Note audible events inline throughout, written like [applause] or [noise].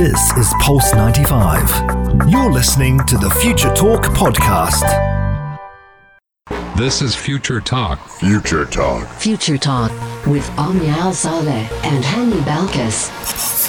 This is Pulse 95. You're listening to the Future Talk podcast. This is Future Talk. Future Talk. Future Talk with Omnia Al Saleh and Hani Balkis.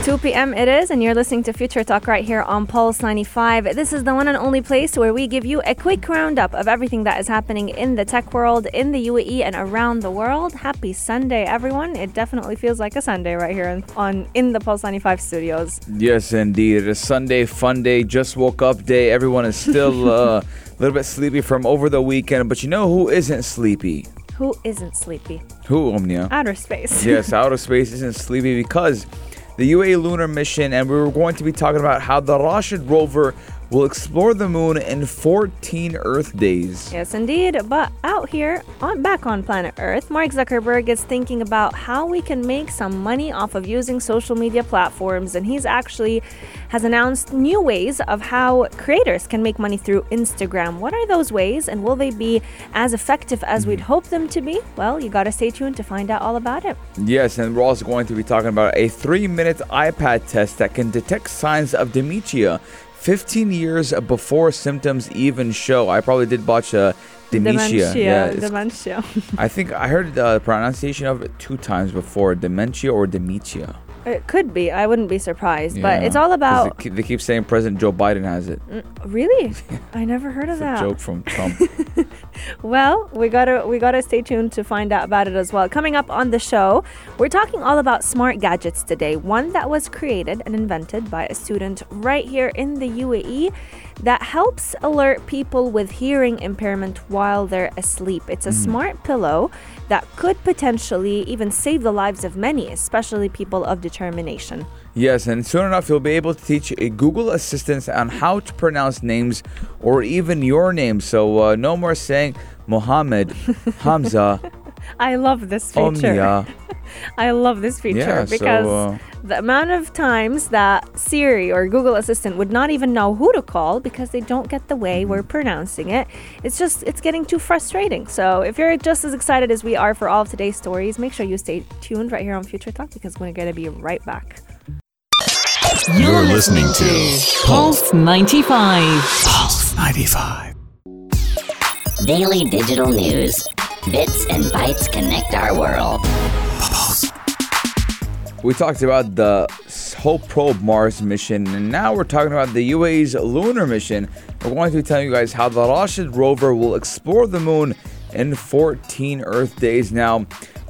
2 p.m. it is, and you're listening to Future Talk right here on Pulse 95. This is the one and only place where we give you a quick roundup of everything that is happening in the tech world, in the UAE, and around the world. Happy Sunday, everyone. It definitely feels like a Sunday right here on, on in the Pulse 95 studios. Yes, indeed. It is Sunday, fun day, just woke up day. Everyone is still [laughs] uh, a little bit sleepy from over the weekend, but you know who isn't sleepy? Who isn't sleepy? Who, Omnia? Outer space. yes, [laughs] outer space isn't sleepy because the UA lunar mission, and we were going to be talking about how the Rashid rover will explore the moon in 14 Earth days. Yes, indeed. But out here, on back on planet Earth, Mark Zuckerberg is thinking about how we can make some money off of using social media platforms, and he's actually has announced new ways of how creators can make money through Instagram. What are those ways, and will they be as effective as we'd hope them to be? Well, you got to stay tuned to find out all about it. Yes, and we're also going to be talking about a three-minute iPad test that can detect signs of dementia 15 years before symptoms even show. I probably did watch uh, dementia. Dementia. it's- dementia. I think I heard the pronunciation of it two times before dementia or dementia. It could be. I wouldn't be surprised. But it's all about. They keep, they keep saying President Joe Biden has it. Mm, really? [laughs] I never heard of It's a that. joke from Trump. [laughs] Well, we gotta we gotta stay tuned to find out about it as well. Coming up on the show, we're talking all about smart gadgets today. One that was created and invented by a student right here in the UAE that helps alert people with hearing impairment while they're asleep. It's a smart pillow that could potentially even save the lives of many, especially people of determination. yes, and soon enough you'll be able to teach a Google Assistant on how to pronounce names or even your name. So uh, no more saying Mohammed, [laughs] Hamza, I love this feature. Omnia. [laughs] I love this feature Yeah, so, because uh, the amount of times that Siri or Google Assistant would not even know who to call because they don't get the way Mm-hmm. we're pronouncing it. It's just it's getting too frustrating. So if you're just as excited as we are for all of today's stories, make sure you stay tuned right here on Future Talk because we're going to be right back. You're listening to Pulse 95. Pulse 95. Daily digital news. Bits and bytes connect our world. We talked about the Hope Probe Mars mission, and now we're talking about the UAE's lunar mission. We're going to be telling you guys how the Rashid rover will explore the moon in 14 Earth days. Now,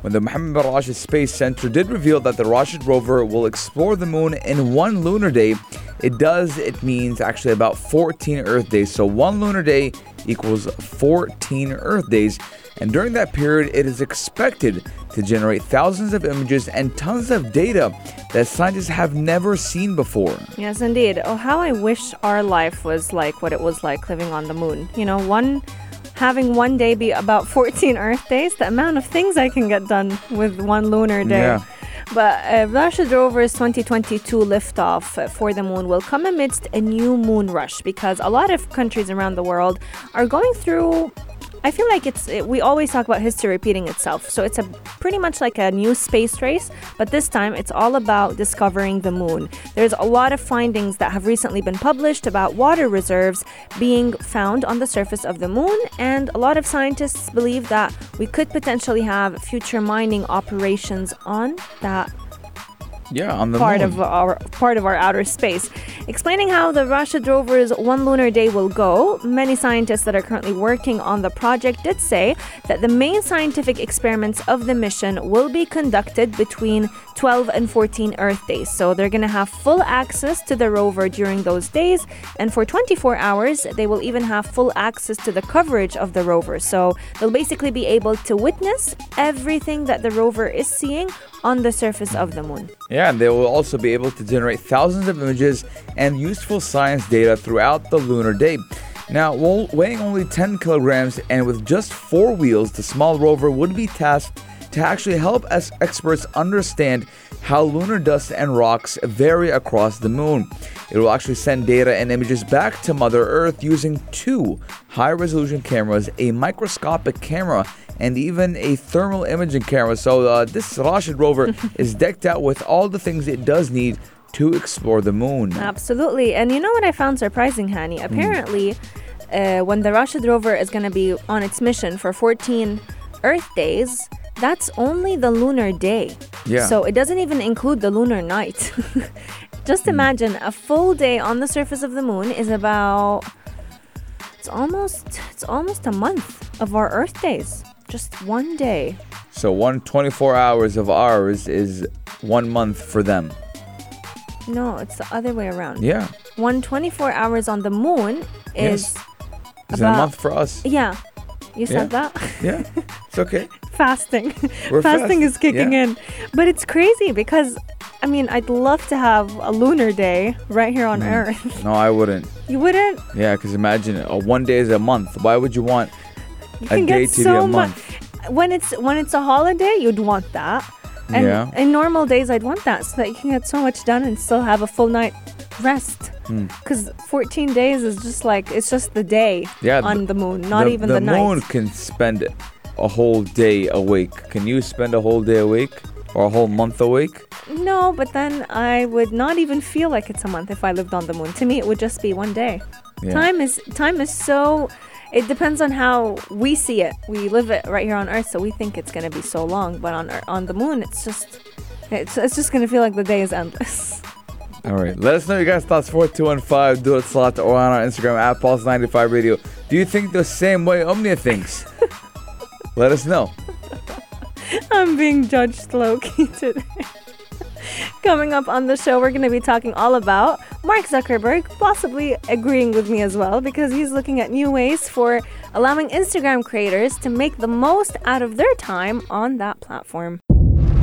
when the Mohammed bin Rashid Space Center did reveal that the Rashid rover will explore the moon in one lunar day, it does, it means actually about 14 Earth days. So one lunar day equals 14 Earth days. And during that period, it is expected to generate thousands of images and tons of data that scientists have never seen before. Yes, indeed. Oh, how I wish our life was like what it was like living on the moon. You know, one having one day be about [laughs] 14 Earth days, the amount of things I can get done with one lunar day. Yeah. But uh, Rashid Rover's 2022 liftoff for the moon will come amidst a new moon rush because a lot of countries around the world are going through I feel like it's it, we always talk about history repeating itself. So it's a pretty much like a new space race, but this time it's all about discovering the moon. There's a lot of findings that have recently been published about water reserves being found on the surface of the moon, and a lot of scientists believe that we could potentially have future mining operations on that Yeah, on the part moon. of our part of our outer space. Explaining how the Rashid rover's one lunar day will go, many scientists that are currently working on the project did say that the main scientific experiments of the mission will be conducted between 12 and 14 Earth days. So they're going to have full access to the rover during those days, and for 24 hours, they will even have full access to the coverage of the rover. So they'll basically be able to witness everything that the rover is seeing on the surface of the moon. Yeah, and they will also be able to generate thousands of images and useful science data throughout the lunar day. Now, weighing only 10 kilograms and with just four wheels, the small rover would be tasked to actually help us experts understand how lunar dust and rocks vary across the moon. It will actually send data and images back to Mother Earth using two high resolution cameras, a microscopic camera, and even a thermal imaging camera. So, uh, this Rashid rover [laughs] is decked out with all the things it does need to explore the moon. Absolutely. And you know what I found surprising, Hani? Hmm. Apparently, uh, when the Rashid rover is going to be on its mission for 14 Earth days, that's only the lunar day. Yeah. So it doesn't even include the lunar night. [laughs] Just imagine a full day on the surface of the moon is about it's almost it's almost a month of our Earth days. Just one day. So one 24 hours of ours is one month for them. No, it's the other way around. Yeah. One 24 hours on the moon is Yes. It's a month for us. Yeah. You said Yeah. that? [laughs] Yeah. It's okay. [laughs] fasting. We're [laughs] fasting fast- is kicking yeah. in. But it's crazy because I mean, I'd love to have a lunar day right here on Mm. Earth. No, I wouldn't. You wouldn't? Yeah, because imagine uh, one day is a month. Why would you want You can get so much. When it's when it's a holiday, you'd want that. And Yeah. in normal days, I'd want that so that you can get so much done and still have a full night rest. Hmm. Because 14 days is just like it's just the day Yeah, on the- the moon, not even the, moon night. The moon can spend a whole day awake. Can you spend a whole day awake or a whole month awake? No, but then I would not even feel like it's a month if I lived on the moon. To me, it would just be one day. Yeah. Time is time is so. It depends on how we see it. We live it right here on Earth, so we think it's gonna be so long. But on Ear- on the moon, it's just it's, it's just gonna feel like the day is endless. [laughs] All right. Let us know your guys' thoughts. 4215 du Etisalat or on our Instagram at Pulse95 Radio. Do you think the same way Omnia thinks? [laughs] Let us know. [laughs] I'm being judged low key today. Coming up on the show, we're going to be talking all about Mark Zuckerberg possibly agreeing with me as well because he's looking at new ways for allowing Instagram creators to make the most out of their time on that platform.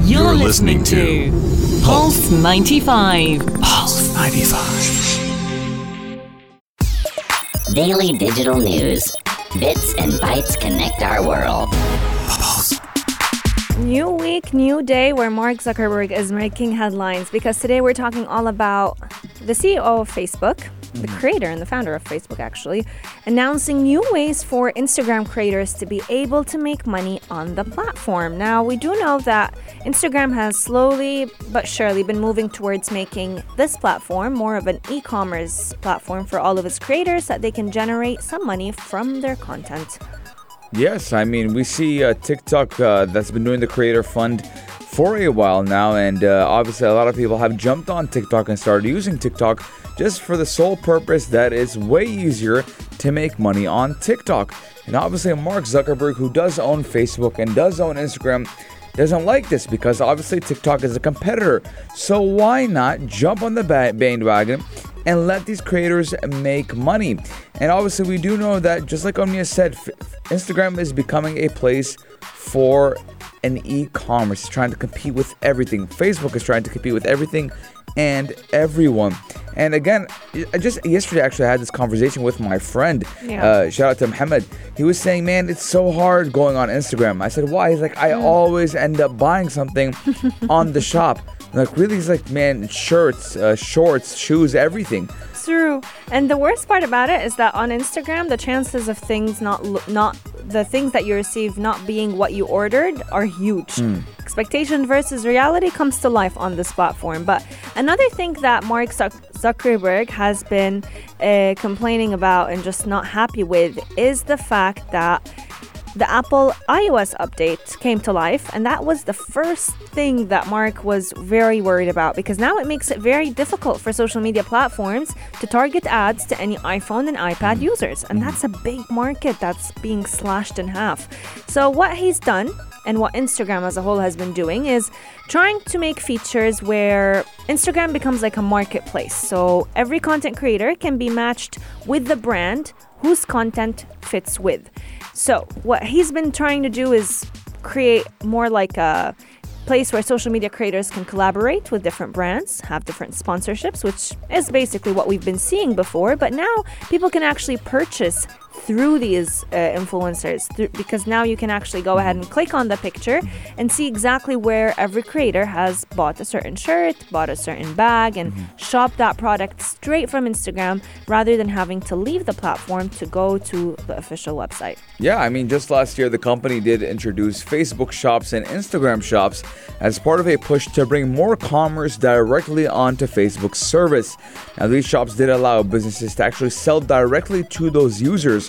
You're, You're listening, listening to Pulse 95. Pulse 95. Daily digital news. Bits and bytes connect our world. New week, new day where Mark Zuckerberg is making headlines because today we're talking all about the CEO of Facebook, the mm-hmm. creator and the founder of Facebook actually, announcing new ways for Instagram creators to be able to make money on the platform. Now, we do know that Instagram has slowly but surely been moving towards making this platform more of an e commerce platform for all of its creators that they can generate some money from their content. Yes, I mean, we see uh, TikTok uh, that's been doing the Creator Fund for a while now, and uh, obviously, a lot of people have jumped on TikTok and started using TikTok just for the sole purpose that it's way easier to make money on TikTok. And obviously, Mark Zuckerberg, who does own Facebook and does own Instagram, doesn't like this because obviously TikTok is a competitor. So why not jump on the bandwagon and let these creators make money? And obviously, we do know that just like Omnia said, Instagram is becoming a place for an e-commerce, trying to compete with everything. Facebook is trying to compete with everything and everyone. And again, I just yesterday actually I had this conversation with my friend. Yeah. Uh, shout out to Mohammed. He was saying, "Man, it's so hard going on Instagram." I said, "Why?" He's like, "I always end up buying something [laughs] on the shop." Like, really? it's like, "Man, shirts, uh, shorts, shoes, everything." True. And the worst part about it is that on Instagram, the chances of things not not the things that you receive not being what you ordered are huge. Expectation versus reality comes to life on this platform. But another thing that Mark Zuckerberg has been uh, complaining about and just not happy with is the fact that the Apple iOS update came to life, and that was the first thing that Mark was very worried about because now it makes it very difficult for social media platforms to target ads to any iPhone and iPad users, and that's a big market that's being slashed in half. So, what he's done and what Instagram as a whole has been doing is trying to make features where Instagram becomes like a marketplace. So, every content creator can be matched with the brand whose content fits with. So, what he's been trying to do is create more like a place where social media creators can collaborate with different brands, have different sponsorships, which is basically what we've been seeing before. But now people can actually purchase through these uh, influencers through, because now you can actually go ahead and click on the picture and see exactly where every creator has bought a certain shirt, bought a certain bag, and shop that product straight from Instagram rather than having to leave the platform to go to the official website. Yeah, I mean, just last year, the company did introduce Facebook shops and Instagram shops as part of a push to bring more commerce directly onto Facebook's service. Now, these shops did allow businesses to actually sell directly to those users.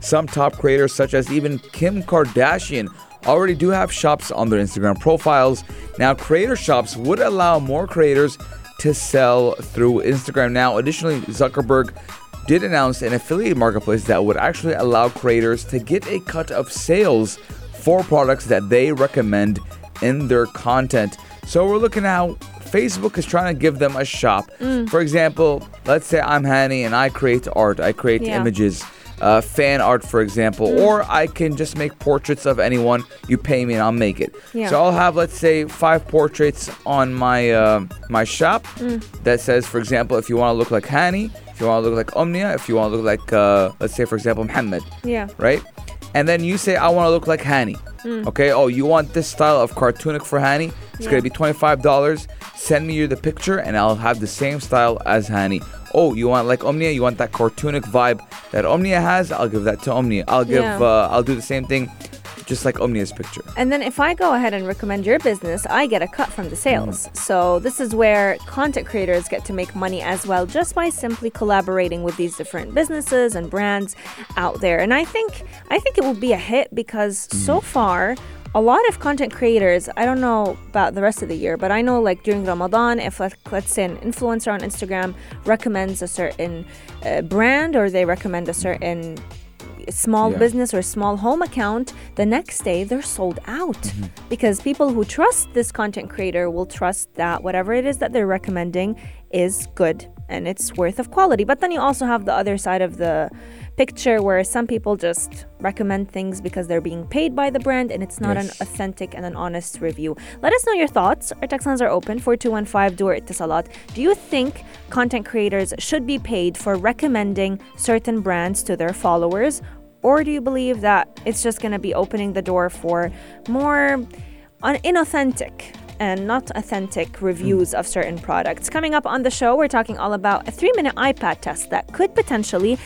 Some top creators, such as even Kim Kardashian, already do have shops on their Instagram profiles. Now, creator shops would allow more creators to sell through Instagram. Now, additionally, Zuckerberg did announce an affiliate marketplace that would actually allow creators to get a cut of sales for products that they recommend in their content. So we're looking at how Facebook is trying to give them a shop. Mm. For example, let's say I'm Hani and I create art, I create Yeah. images. Uh, fan art, for example, or I can just make portraits of anyone. You pay me and I'll make it. Yeah. So I'll have, let's say, five portraits on my uh, my shop that says, for example, if you want to look like Hani, if you want to look like Omnia, if you want to look like, uh, let's say, for example, Muhammad, Yeah. right? And then you say, I want to look like Hani. Okay, oh, you want this style of cartoonic for Hani? It's Yeah. going to be $25. Send me your the picture and I'll have the same style as Hani. Oh, you want like Omnia? You want that cartoonic vibe that Omnia has? I'll give that to Omnia. I'll give, Yeah. uh, I'll do the same thing just like Omnia's picture. And then if I go ahead and recommend your business, I get a cut from the sales. Mm. So this is where content creators get to make money as well just by simply collaborating with these different businesses and brands out there. And I think I think it will be a hit because Mm. so far a lot of content creators, I don't know about the rest of the year, but I know like during Ramadan, if like, let's say an influencer on Instagram recommends a certain uh, brand or they recommend a certain small Yeah. business or small home account, the next day they're sold out. Because people who trust this content creator will trust that whatever it is that they're recommending is good and it's worth of quality. But then you also have the other side of the picture where some people just recommend things because they're being paid by the brand and it's not an authentic and an honest review. Let us know your thoughts. Our text lines are open 4215 Dur Etisalat. Do you think content creators should be paid for recommending certain brands to their followers? Or do you believe that it's just going to be opening the door for more un- inauthentic and not authentic reviews of certain products? Coming up on the show, we're talking all about a three minute iPad test that could potentially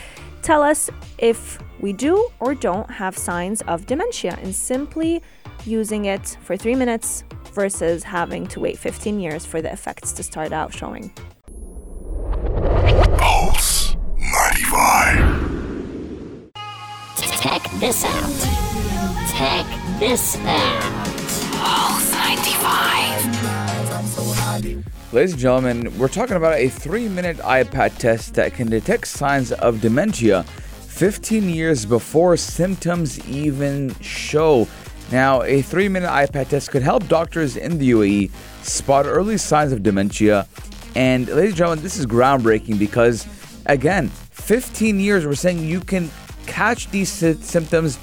tell us if we do or don't have signs of dementia and simply using it for three minutes versus having to wait 15 years for the effects to start out showing. Pulse 95. Check this out. Check this out. Ladies and gentlemen, we're talking about a three minute iPad test that can detect signs of dementia 15 years before symptoms even show. Now, a three minute iPad test could help doctors in the UAE spot early signs of dementia. And, ladies and gentlemen, this is groundbreaking because, again, 15 years, we're saying you can catch these sy- symptoms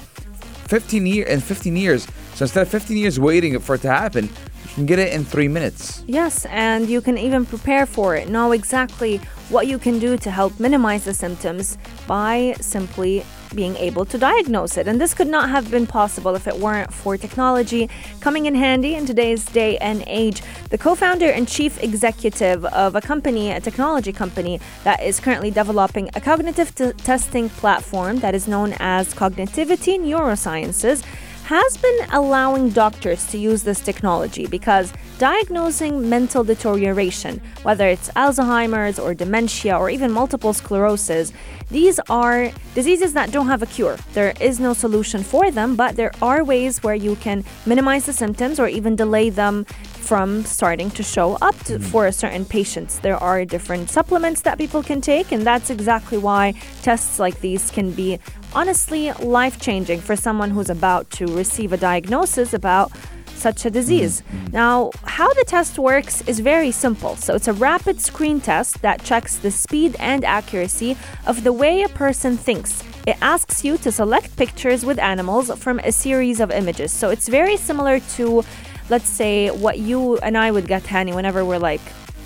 15 year in 15 years. So instead of 15 years waiting for it to happen, you can get it in three minutes. Yes, and you can even prepare for it, know exactly what you can do to help minimize the symptoms by simply being able to diagnose it. And this could not have been possible if it weren't for technology coming in handy in today's day and age. The co founder and chief executive of a company, a technology company, that is currently developing a cognitive t- testing platform that is known as Cognetivity Neurosciences has been allowing doctors to use this technology because diagnosing mental deterioration, whether it's Alzheimer's or dementia or even multiple sclerosis, these are diseases that don't have a cure. There is no solution for them, but there are ways where you can minimize the symptoms or even delay them from starting to show up to, mm-hmm. for a certain patients. There are different supplements that people can take, and that's exactly why tests like these can be honestly life changing for someone who's about to receive a diagnosis about such a disease. Mm, mm. Now, how the test works is very simple. So, it's a rapid screen test that checks the speed and accuracy of the way a person thinks. It asks you to select pictures with animals from a series of images. So, it's very similar to, let's say, what you and I would get, Hani, whenever we're like,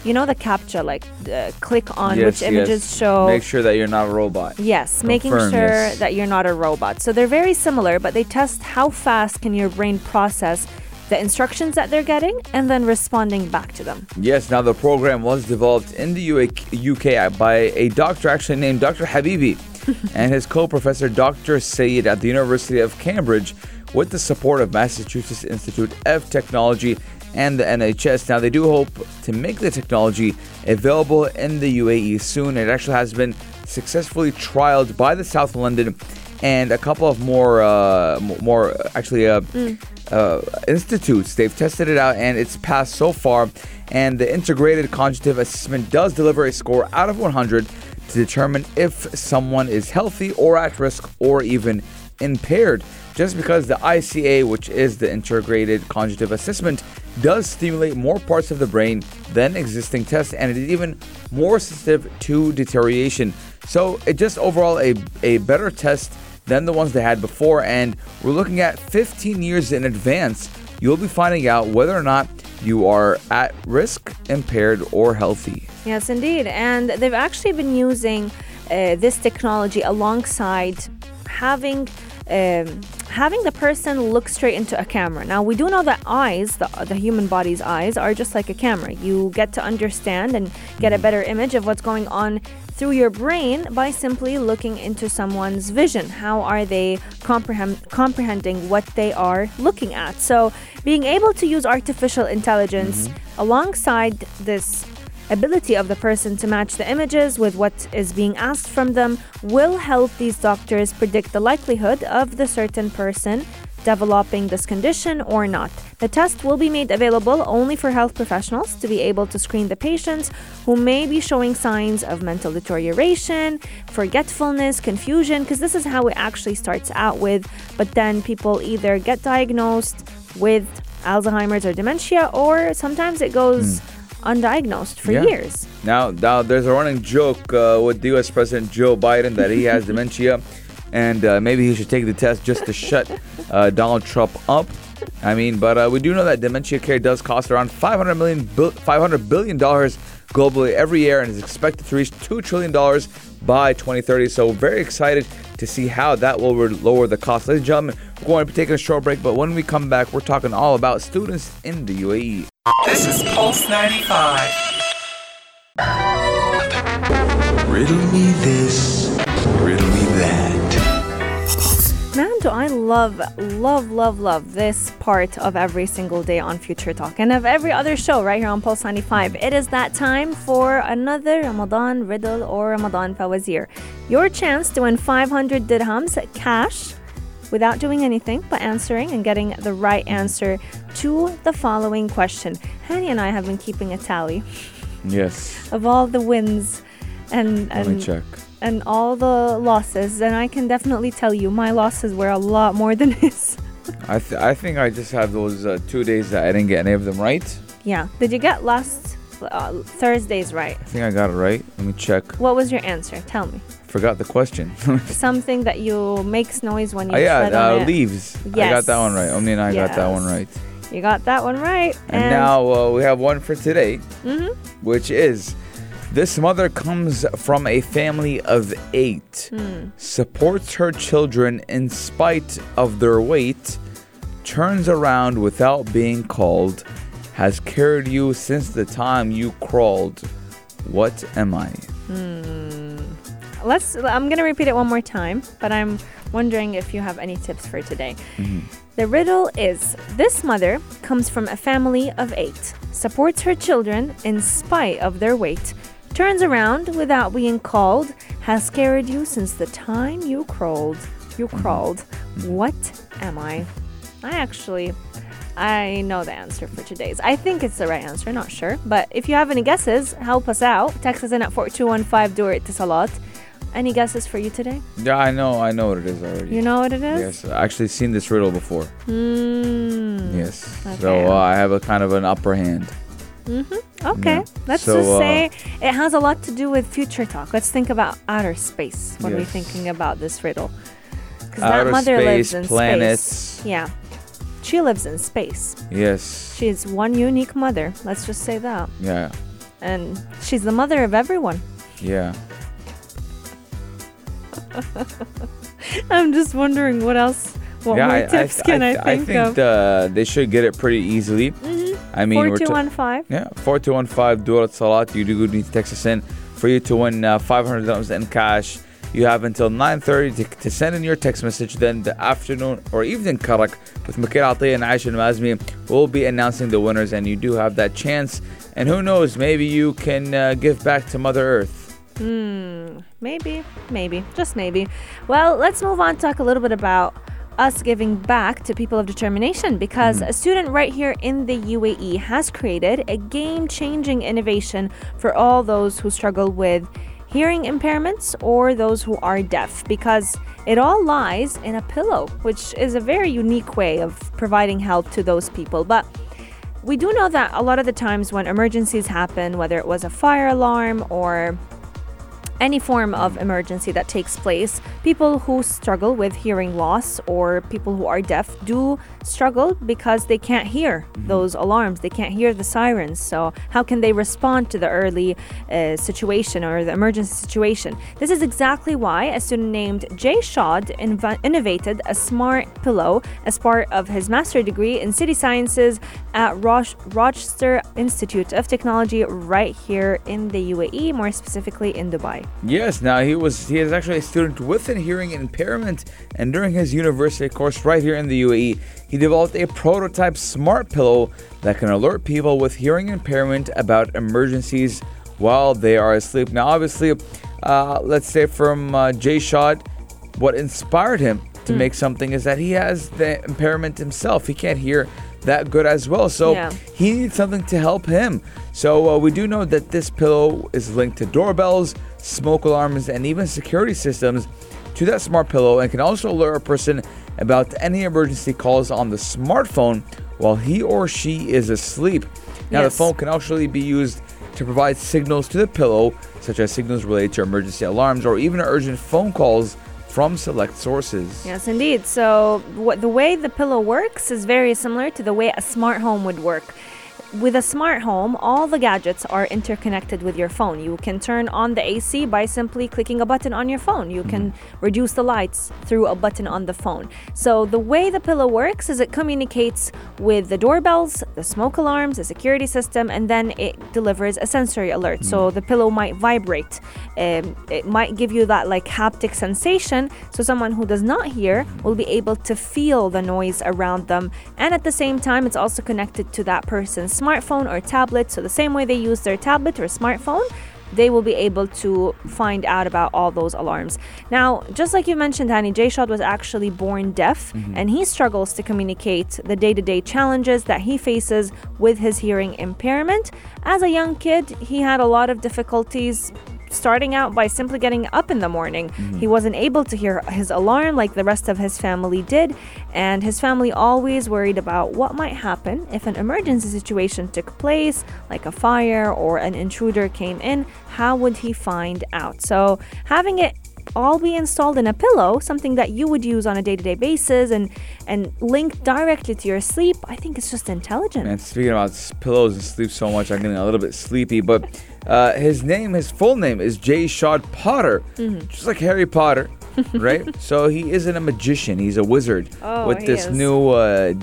you know the captcha, like uh, click on yes, which images yes. show. Make sure that you're not a robot. Yes, making sure yes. that you're not a robot. So they're very similar, but they test how fast can your brain process the instructions that they're getting and then responding back to them. Yes, now the program was developed in the UK by a doctor actually named Dr. Habibi [laughs] and his co professor Dr. Sayed at the University of Cambridge with the support of Massachusetts Institute of Technology and the NHS. Now, they do hope to make the technology available in the UAE soon. It actually has been successfully trialed by the South London and a couple of more, uh, more actually, uh, uh, institutes. They've tested it out and it's passed so far. And the integrated cognitive assessment does deliver a score out of 100 to determine if someone is healthy or at risk or even impaired. Just because the ICA, which is the integrated cognitive assessment, does stimulate more parts of the brain than existing tests and it is even more sensitive to deterioration. So it just overall a, a better test than the ones they had before. And we're looking at 15 years in advance. You'll be finding out whether or not you are at risk, impaired, or healthy. Yes, indeed. And they've actually been using uh, this technology alongside having. Um, having the person look straight into a camera. Now, we do know that eyes, the, the human body's eyes, are just like a camera. You get to understand and get a better image of what's going on through your brain by simply looking into someone's vision. How are they comprehend, comprehending what they are looking at? So, being able to use artificial intelligence alongside this ability of the person to match the images with what is being asked from them will help these doctors predict the likelihood of the certain person developing this condition or not. The test will be made available only for health professionals to be able to screen the patients who may be showing signs of mental deterioration, forgetfulness, confusion, because this is how it actually starts out with. But then people either get diagnosed with Alzheimer's or dementia, or sometimes it goes hmm. Undiagnosed for Yeah. years. Now, now there's a running joke uh, with the U.S. President Joe Biden that he has dementia, and uh, maybe he should take the test just to shut uh, Donald Trump up. I mean, but uh, we do know that dementia care does cost around 500 million, 500 billion dollars globally every year, and is expected to reach two trillion dollars by 2030. So, very excited to see how that will lower the cost. Ladies and gentlemen, we're going to be taking a short break, but when we come back, we're talking all about students in the. UAE. This is Pulse 95. Riddle me this, riddle me that. Man, do I love, love, love, love this part of every single day on Future Talk and of every other show right here on Pulse 95. It is that time for another Ramadan riddle or Ramadan fawazir. Your chance to win 500 dirhams cash without doing anything but answering and getting the right answer to the following question. Hani and I have been keeping a tally Yes. of all the wins and, and check. and all the losses, and I can definitely tell you my losses were a lot more than [laughs] his. I, th- I think I just have those uh, two days that I didn't get any of them right. yeah. Did you get last uh, Thursdays right? I think I got it right. Let me check. What was your answer? Tell me. Forgot the question. [laughs] Something that you makes noise when you oh yeah, uh, leaves. I got that one right. Yes. Omni and I got that one right. You got that one right. And, now uh, we have one for today, Mhm. which is this mother comes from a family of eight, Hmm. supports her children in spite of their weight, turns around without being called, has carried you since the time you crawled. What am I? Let's. I'm gonna repeat it one more time, but I'm wondering if you have any tips for today. Mm-hmm. The riddle is: This mother comes from a family of eight, supports her children in spite of their weight, turns around without being called, has carried you since the time you crawled. You mm-hmm. crawled. Mm-hmm. What am I? I actually. I know the answer for today's. I think it's the right answer, not sure. But if you have any guesses, help us out. Text us in at 4215 do it to Salat. Any guesses for you today? Yeah, I know, I know what it is already. You know what it is? Yes, I actually seen this riddle before. Mm. Yes. Okay. So uh, I have a kind of an upper hand. Okay. Yeah. Let's So, just uh, say it has a lot to do with future talk. Let's think about outer space when we're Yes. thinking about this riddle. Because that mother lives in planets. space. Yeah. She lives in space. Yes. She's one unique mother. Let's just say that. Yeah. and she's the mother of everyone. Yeah. [laughs] I'm just wondering what else. What yeah, more I, I, tips can I, I, think, I think of? the, they should get it pretty easily. I mean, Four two one five. Yeah, 4215 du Etisalat. You do need to text us in for you to win uh, $500 in cash. You have until 9.30 to, to send in your text message. Then the afternoon or evening karak with Mikhail Atiyah and Aisha Mazmi will be announcing the winners. And you do have that chance. And who knows, maybe you can uh, give back to Mother Earth. Hmm, maybe, maybe, just maybe. Well, let's move on. Talk a little bit about us giving back to people of determination because a student right here in the UAE has created a game-changing innovation for all those who struggle with hearing impairments or those who are deaf because it all lies in a pillow, which is a very unique way of providing help to those people. But we do know that a lot of the times when emergencies happen, whether it was a fire alarm or any form of emergency that takes place, people who struggle with hearing loss or people who are deaf do struggle because they can't hear those alarms, they can't hear the sirens. So, how can they respond to the early uh, situation or the emergency situation? This is exactly why a student named Jay Shad inv- innovated a smart pillow as part of his master degree in city sciences at Roch- Rochester Institute of Technology right here in the UAE, more specifically in Dubai. Yes, now he was he is actually a student with a hearing impairment, and during his university course right here in the UAE, he developed a prototype smart pillow that can alert people with hearing impairment about emergencies while they are asleep. Now, obviously, uh, let's say from uh, Jay Shad, what inspired him to Hmm. make something is that he has the impairment himself. He can't hear that good as well. So Yeah. he needs something to help him. So uh, we do know that this pillow is linked to doorbells, smoke alarms, and even security systems to that smart pillow and can also alert a person about any emergency calls on the smartphone while he or she is asleep. Now, Yes. the phone can actually be used to provide signals to the pillow, such as signals related to emergency alarms or even urgent phone calls from select sources. Yes, indeed. So, what the way the pillow works is very similar to the way a smart home would work. With a smart home, all the gadgets are interconnected with your phone. You can turn on the AC by simply clicking a button on your phone. You can reduce the lights through a button on the phone. So, the way the pillow works is it communicates with the doorbells, the smoke alarms, the security system, and then it delivers a sensory alert. So, the pillow might vibrate. Um, it might give you that like haptic sensation. So, someone who does not hear will be able to feel the noise around them. And at the same time, it's also connected to that person's smartphone or tablet. So, the same way they use their tablet or smartphone, they will be able to find out about all those alarms. Now, just like you mentioned, Hani, Jayshad was actually born deaf mm-hmm. and he struggles to communicate the day to day challenges that he faces with his hearing impairment. As a young kid, he had a lot of difficulties starting out by simply getting up in the morning. Mm-hmm. He wasn't able to hear his alarm like the rest of his family did, and his family always worried about what might happen if an emergency situation took place, like a fire or an intruder came in. How would he find out? So, having it all be installed in a pillow, something that you would use on a day-to-day basis and and linked directly to your sleep, I think it's just intelligent. And speaking about pillows and sleep so much, I'm getting a little bit sleepy. But uh, his name, his full name is Jay Shad Potter, Mm-hmm. just like Harry Potter, [laughs] right? so he isn't a magician; he's a wizard Oh, with this is. new uh,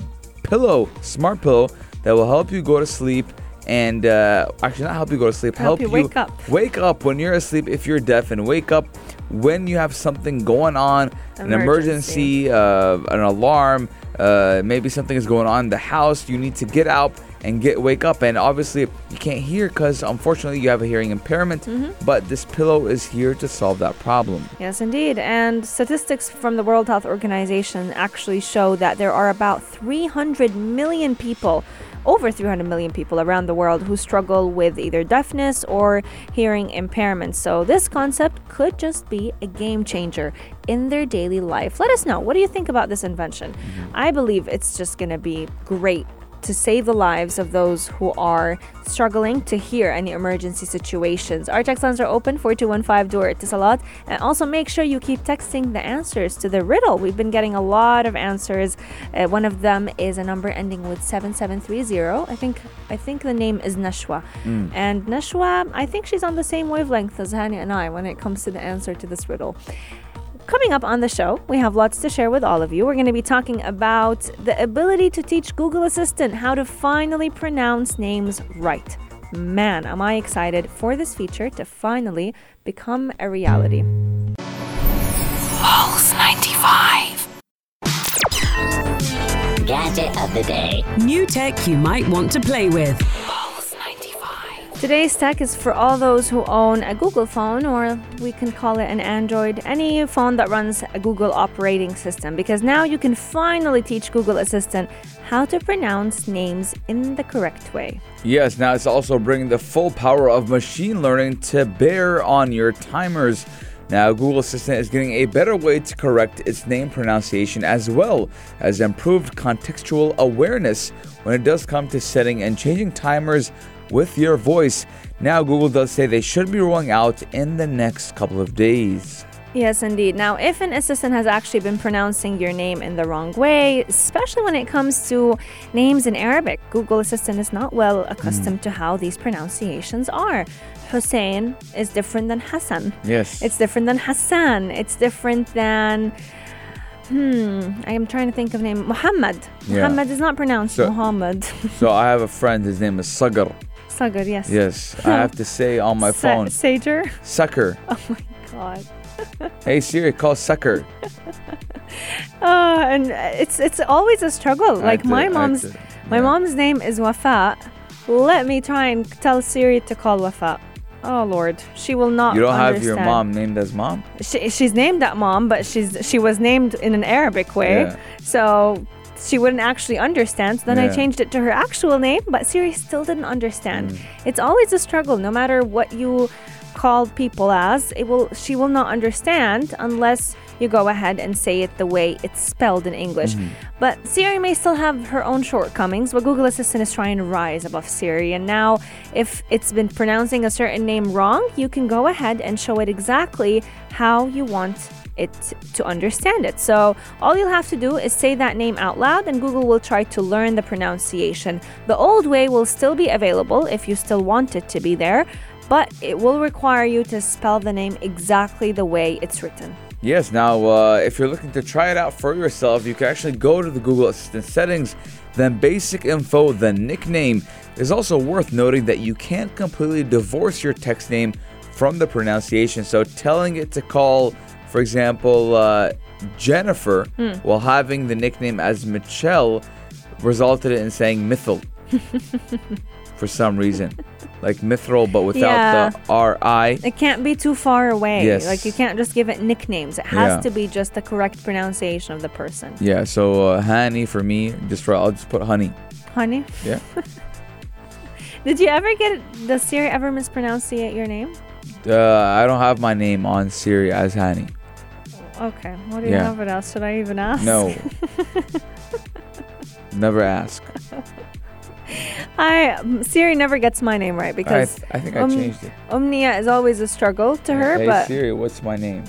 pillow, smart pillow that will help you go to sleep. And uh, actually, not help you go to sleep, Help help, you wake up. Wake up when you're asleep if you're deaf, and wake up when you have something going on, an Emergency. emergency, uh, an alarm, uh, maybe something is going on in the house. You need to get out and get wake up. And obviously, you can't hear because unfortunately you have a hearing impairment. Mm-hmm. But this pillow is here to solve that problem. Yes, indeed. And statistics from the World Health Organization actually show that there are about 300 million people, over 300 million people around the world who struggle with either deafness or hearing impairment. So, this concept could just be a game changer in their daily life. Let us know. What do you think about this invention? I believe it's just going to be great to save the lives of those who are struggling to hear any emergency situations. Our text lines are open 4215 door Etisalat. And also make sure you keep texting the answers to the riddle. We've been getting a lot of answers. Uh, one of them is a number ending with 7730. I think I think the name is Nashwa. And Nashwa, I think she's on the same wavelength as Hani and I when it comes to the answer to this riddle. Coming up on the show, we have lots to share with all of you. We're going to be talking about the ability to teach Google Assistant how to finally pronounce names right. Man, am I excited for this feature to finally become a reality. Pulse 95. Gadget of the day. New tech you might want to play with. Pulse 95. Today's tech is for all those who own a Google phone, or we can call it an Android, any phone that runs a Google operating system, because now you can finally teach Google Assistant how to pronounce names in the correct way. Yes, now it's also bringing the full power of machine learning to bear on your timers. Now, Google Assistant is getting a better way to correct its name pronunciation as well as improved contextual awareness when it does come to setting and changing timers with your voice. Now, Google does say they should be rolling out in the next couple of days. Yes, indeed. Now, if an assistant has actually been pronouncing your name in the wrong way, especially when it comes to names in Arabic, Google Assistant is not well accustomed to how these pronunciations are. Hussein is different than Hassan. Yes. It's different than Hassan. It's different than. Hmm, I am trying to think of name. Muhammad. Yeah. Muhammad is not pronounced So- Muhammad. [laughs] so I have a friend, his name is Sagar. Sagar, yes. Yes, I have to say on my [laughs] Sa- phone, Sager. sucker. [laughs] Oh my god. [laughs] Hey Siri, call sucker. Uh, and it's it's always a struggle. I Like my mom's to- my mom's name is Wafa. Let me try and tell Siri to call Wafa. Oh Lord, she will not. You don't have your mom named as mom? She, she's named that mom, but she's she was named in an Arabic way, Yeah. so she wouldn't actually understand. So then I changed it to her actual name, but Siri still didn't understand. Mm. It's always a struggle, no matter what you call people as. It will she will not understand unless you go ahead and say it the way it's spelled in English. Mm-hmm. But Siri may still have her own shortcomings, but Google Assistant is trying to rise above Siri. And now, if it's been pronouncing a certain name wrong, you can go ahead and show it exactly how you want it to understand it. So, all you'll have to do is say that name out loud, and Google will try to learn the pronunciation. The old way will still be available if you still want it to be there, but it will require you to spell the name exactly the way it's written. Yes, now uh, if you're looking to try it out for yourself, you can actually go to the Google Assistant settings, then basic info, then nickname. It's also worth noting that you can't completely divorce your text name from the pronunciation. So telling it to call, for example, uh, Jennifer while having the nickname as Michelle resulted in saying Mithil [laughs] for some reason. Like Mithril, but without Yeah. the R-I. It can't be too far away. Yes. Like you can't just give it nicknames. It has Yeah. to be just the correct pronunciation of the person. Yeah, so uh, honey for me, just for I'll just put honey. Honey, Yeah. [laughs] did you ever get does Siri ever mispronounce your name? Uh, I don't have my name on Siri as honey. Okay. What do you Yeah. have it else? Should I even ask? No. [laughs] Never ask. [laughs] I um, Siri never gets my name right because th- I think I changed it. Omnia is always a struggle to her, hey but Siri, what's my name?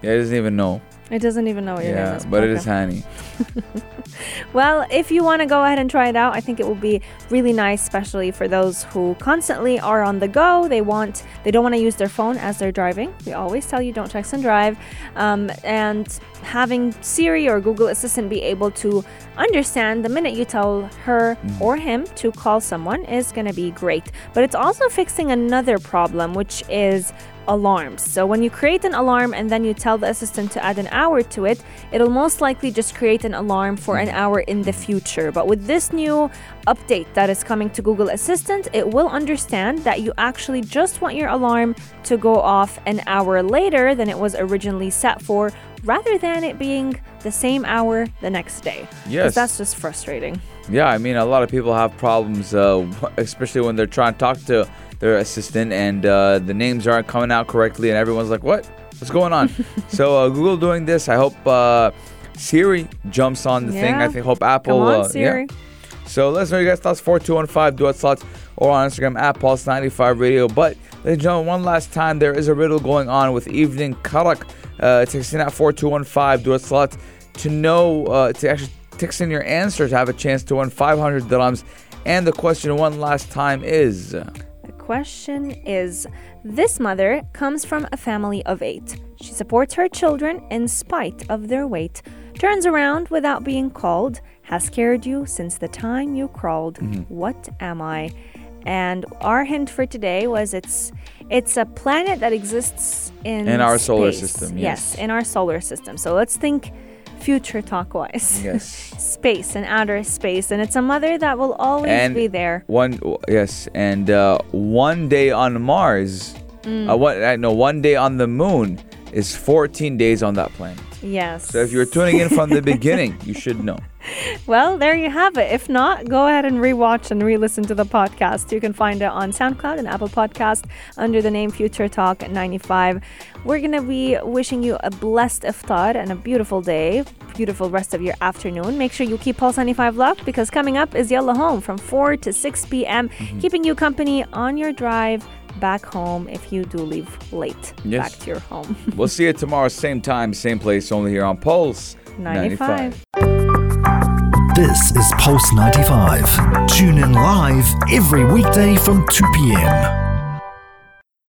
Yeah, it doesn't even know. it doesn't even know what your name yeah, is. but it is honey. [laughs] Well, if you want to go ahead and try it out, I think it will be really nice, especially for those who constantly are on the go. They want, they don't want to use their phone as they're driving. We always tell you don't text and drive. Um, and having Siri or Google Assistant be able to understand the minute you tell her or him to call someone is going to be great. But it's also fixing another problem, which is alarms. So when you create an alarm and then you tell the assistant to add an hour to it, it'll most likely just create an alarm for an hour in the future. But with this new update that is coming to Google Assistant, it will understand that you actually just want your alarm to go off an hour later than it was originally set for, rather than it being the same hour the next day. Yes. that's just frustrating. Yeah, I mean, a lot of people have problems, uh, [laughs] especially when they're trying to talk to their assistant and uh, the names aren't coming out correctly, and everyone's like, "What? What's going on?" [laughs] so uh, Google doing this. I hope uh, Siri jumps on the thing. I think hope Apple. Come on, uh, yeah. Siri. So let us know your guys' thoughts. 4215 duet slots or on Instagram at Pulse95 Radio. But ladies and gentlemen, one last time, there is a riddle going on with Evening Karak. Uh, texting at 4215 duet slots to know, uh, to actually text in your answer to have a chance to win 500 dirhams. And the question one last time is question is This mother comes from a family of eight. She supports her children in spite of their weight, turns around without being called, has carried you since the time you crawled. Mm-hmm. What am I? And our hint for today was it's it's a planet that exists in In our solar system, Yes, yes. in our solar system. So let's think future talk wise. yes. [laughs] space and outer space and it's a mother that will always And be there. One yes, and uh, one day on Mars, Mm. uh, one uh, no, one day on the moon is 14 days on that planet. Yes. So if you're tuning in from the beginning, you should know. [laughs] Well, there you have it. If not, go ahead and rewatch and re-listen to the podcast. You can find it on SoundCloud and Apple Podcast under the name Future Talk 95. We're gonna be wishing you a blessed iftar and a beautiful day, beautiful rest of your afternoon. Make sure you keep Pulse 95 locked because coming up is Yalla Home from 4 to 6 p.m., Mm-hmm. keeping you company on your drive back home if you do leave late Yes. back to your home. [laughs] We'll see you tomorrow, same time, same place, only here on Pulse 95. This is Pulse 95. Tune in live every weekday from 2 p.m.